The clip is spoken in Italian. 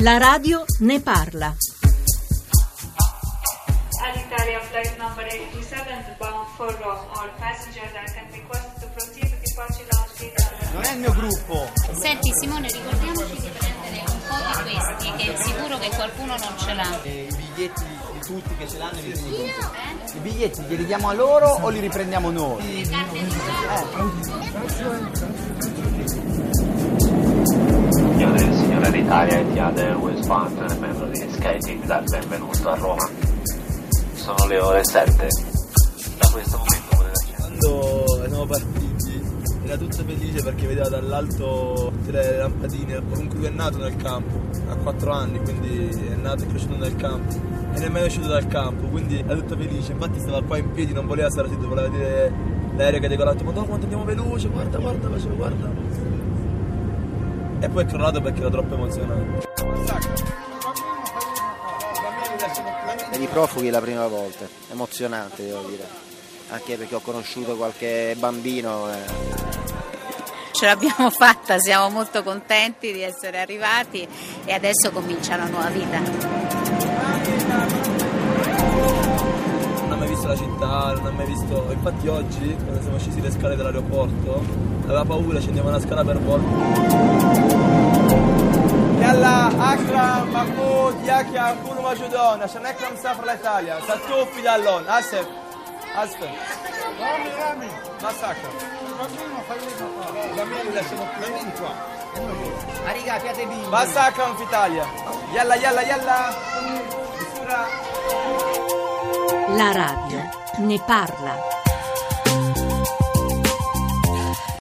La radio ne parla. Alitalia flight number 827 bound for Rome. All passengers are can request to proceed to departure lounge Non è il mio gruppo. Senti Simone, ricordiamoci di prendere un po' di questi, che è sicuro che qualcuno non ce l'ha. E I biglietti di tutti che ce l'hanno li prendi tu. I biglietti li ridiamo a loro o li riprendiamo noi? Le carte di Io del e Tia del West Partner, membro di SkyTeam, dal benvenuto a Roma. Sono le ore 7. Da questo momento potete. Quando siamo partiti era tutto felice perché vedeva dall'alto le lampadine, comunque lui è nato nel campo, ha 4 anni, quindi è nato e cresciuto nel campo e nemmeno è uscito dal campo, quindi era tutto felice, infatti stava qua in piedi, non voleva stare zitto, voleva vedere l'aereo che è decolato, ma no quanto andiamo veloce, guarda, guarda, facevo, guarda. E poi è crollato perché era troppo emozionato. Per i profughi la prima volta, emozionante devo dire. Anche perché ho conosciuto qualche bambino. eh. Ce l'abbiamo fatta, siamo molto contenti di essere arrivati e adesso comincia una nuova vita. non ha mai visto la città, non ha mai visto. Infatti oggi, quando siamo scesi le scale dell'aeroporto, aveva paura, scendeva una scala per volta. يلا اكرم محمود يحيى كونوا موجودون عشان اكرم سافر لايطاليا ستوفي دالون اسف اسف رامي رامي ما ساكر bambini lasciamo bambini qua Ariga, piate bimbi. basta Akram في Italia يلا يلا يلا بسرعه La radio ne parla.